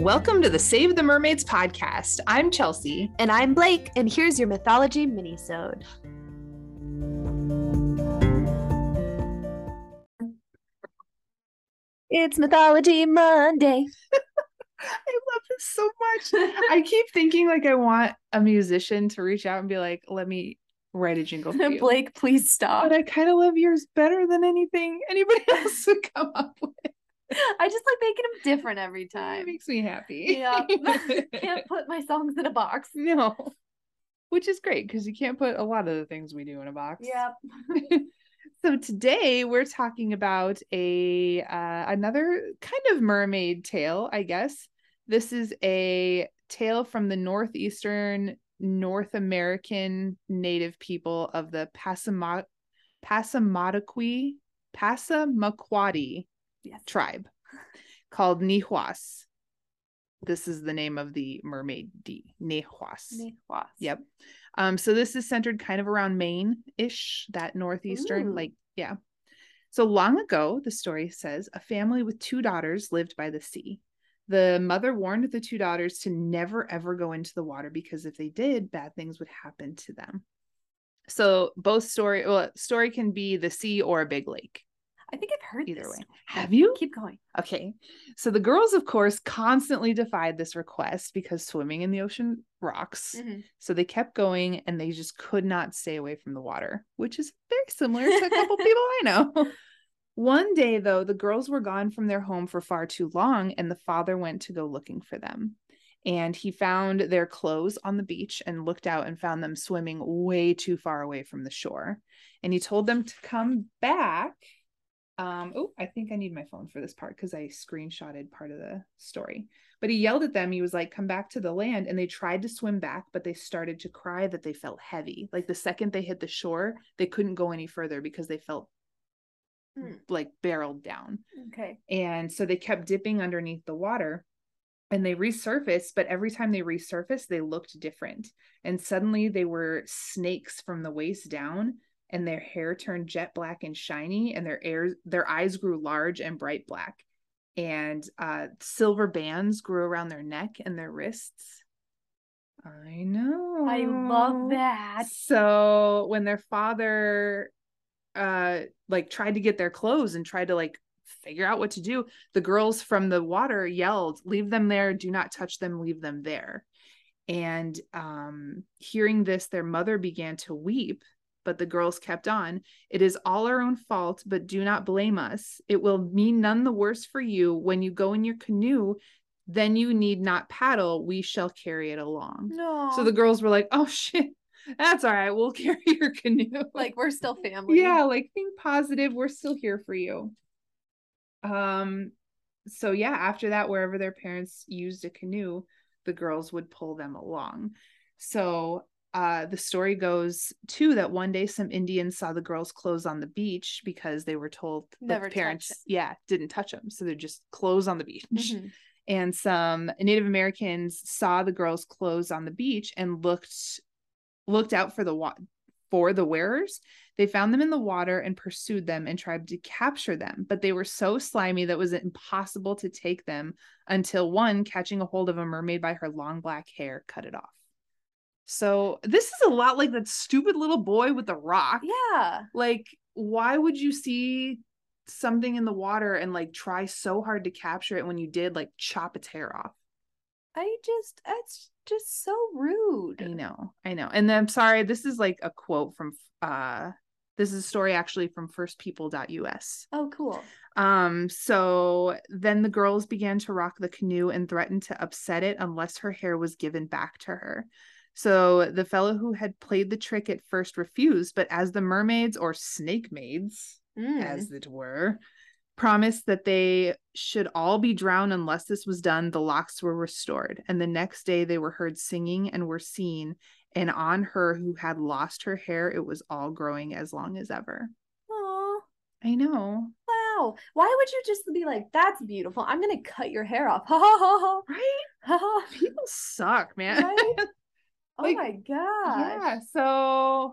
Welcome to the Save the Mermaids podcast. I'm Chelsea. And I'm Blake, and here's your mythology minisode. It's Mythology Monday. I love this so much. I keep thinking like I want a musician to reach out and be like, "Let me write a jingle for you." Blake, please stop. But I kind of love yours better than anything anybody else would come up with. I just like making them different every time. It makes me happy. Yeah. Can't put my songs in a box. no. Which is great because you can't put a lot of the things we do in a box. Yep. So today we're talking about a uh, another kind of mermaid tale, I guess. This is a tale from the northeastern North American native people of the Passama- Passamaquoddy Passamaquoddy Yes. tribe called Nihuas. This is the name of the mermaid D, Nihuas. Nihuas. Yep. Um, so this is centered kind of around Maine ish, that northeastern, Ooh. like, yeah. So long ago, the story says, a family with two daughters lived by the sea. The mother warned the two daughters to never ever go into the water because if they did, bad things would happen to them. So both story, well, story can be the sea or a big lake. I think I've heard Either this. way. Have you? Keep going. Okay. So the girls, of course, constantly defied this request because swimming in the ocean rocks. Mhm. So they kept going and they just could not stay away from the water, which is very similar to a couple people I know. One day, though, the girls were gone from their home for far too long, and the father went to go looking for them. And he found their clothes on the beach and looked out and found them swimming way too far away from the shore. And he told them to come back. Um, oh, I think I need my phone for this part because I screenshotted part of the story. But he yelled at them. He was like, Come back to the land. And they tried to swim back, but they started to cry that they felt heavy. Like the second they hit the shore, they couldn't go any further because they felt Hmm. like barreled down. Okay. And so they kept dipping underneath the water and they resurfaced, but every time they resurfaced, they looked different. And suddenly they were snakes from the waist down, and their hair turned jet black and shiny, and their air, their eyes grew large and bright black. And uh, silver bands grew around their neck and their wrists. I know. I love that. So when their father uh like tried to get their clothes and tried to like figure out what to do, the girls from the water yelled, "Leave them there, do not touch them, leave them there." And um hearing this their mother began to weep, but the girls kept on. It is all our own fault, but do not blame us. It will mean none the worse for you when you go in your canoe, then you need not paddle, we shall carry it along. No. So the girls were like, "Oh shit, that's all right. We'll carry your canoe." like we're still family. yeah, like think positive. We're still here for you. Um, so yeah, after that, wherever their parents used a canoe, the girls would pull them along. So uh, the story goes too that one day some Indians saw the girls' clothes on the beach because they were told Never the parents, yeah, didn't touch them. So they're just clothes on the beach Mhm. and some Native Americans saw the girls' clothes on the beach and looked looked out for the wa- for the wearers. They found them in the water and pursued them and tried to capture them, but they were so slimy that it was impossible to take them until one catching a hold of a mermaid by her long black hair cut it off. So this is a lot like that stupid little boy with the rock. Yeah. Like, why would you see something in the water and like try so hard to capture it when you did like chop its hair off? I just it's just so rude. I know, I know. And then I'm sorry, this is like a quote from uh this is a story actually from firstpeople.us. Oh, cool. Um, so then the girls began to rock the canoe and threatened to upset it unless her hair was given back to her. So the fellow who had played the trick at first refused, but as the mermaids or snake maids, Mm. as it were, promised that they should all be drowned unless this was done, the locks were restored. And the next day they were heard singing and were seen. And on her who had lost her hair, it was all growing as long as ever. Aw, I know, wow. Why would you just be like, that's beautiful? I'm gonna cut your hair off. Ha ha ha right? People suck, man. Right? Oh Like, my god! yeah. So,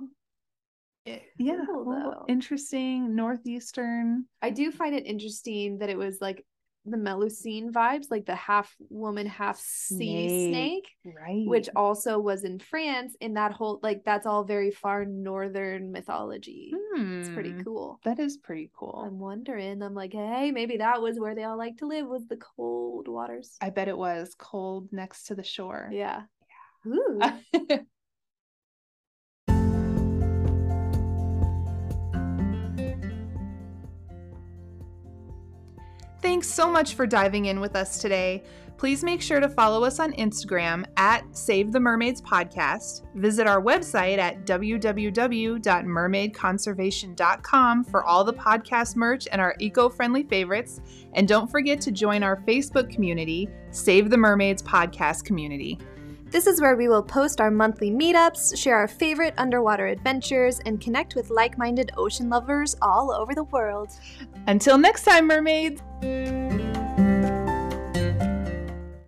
it- yeah, Cool, interesting northeastern. I do find it interesting that it was like the Melusine vibes, like the half woman, half sea snake, Right. which also was in France. In that whole, like, that's all very far northern mythology. It's pretty Hmm, cool. That is pretty cool. I'm wondering. I'm like, hey, maybe that was where they all like to live, was the cold waters. I bet it was cold next to the shore. yeah. Ooh. Thanks so much for diving in with us today. Please make sure to follow us on Instagram at Save the Mermaids Podcast. Visit our website at www.mermaidconservation.com for all the podcast merch and our eco friendly favorites. And don't forget to join our Facebook community, Save the Mermaids Podcast Community. This is where we will post our monthly meetups, share our favorite underwater adventures, and connect with like minded ocean lovers all over the world. Until next time, mermaids!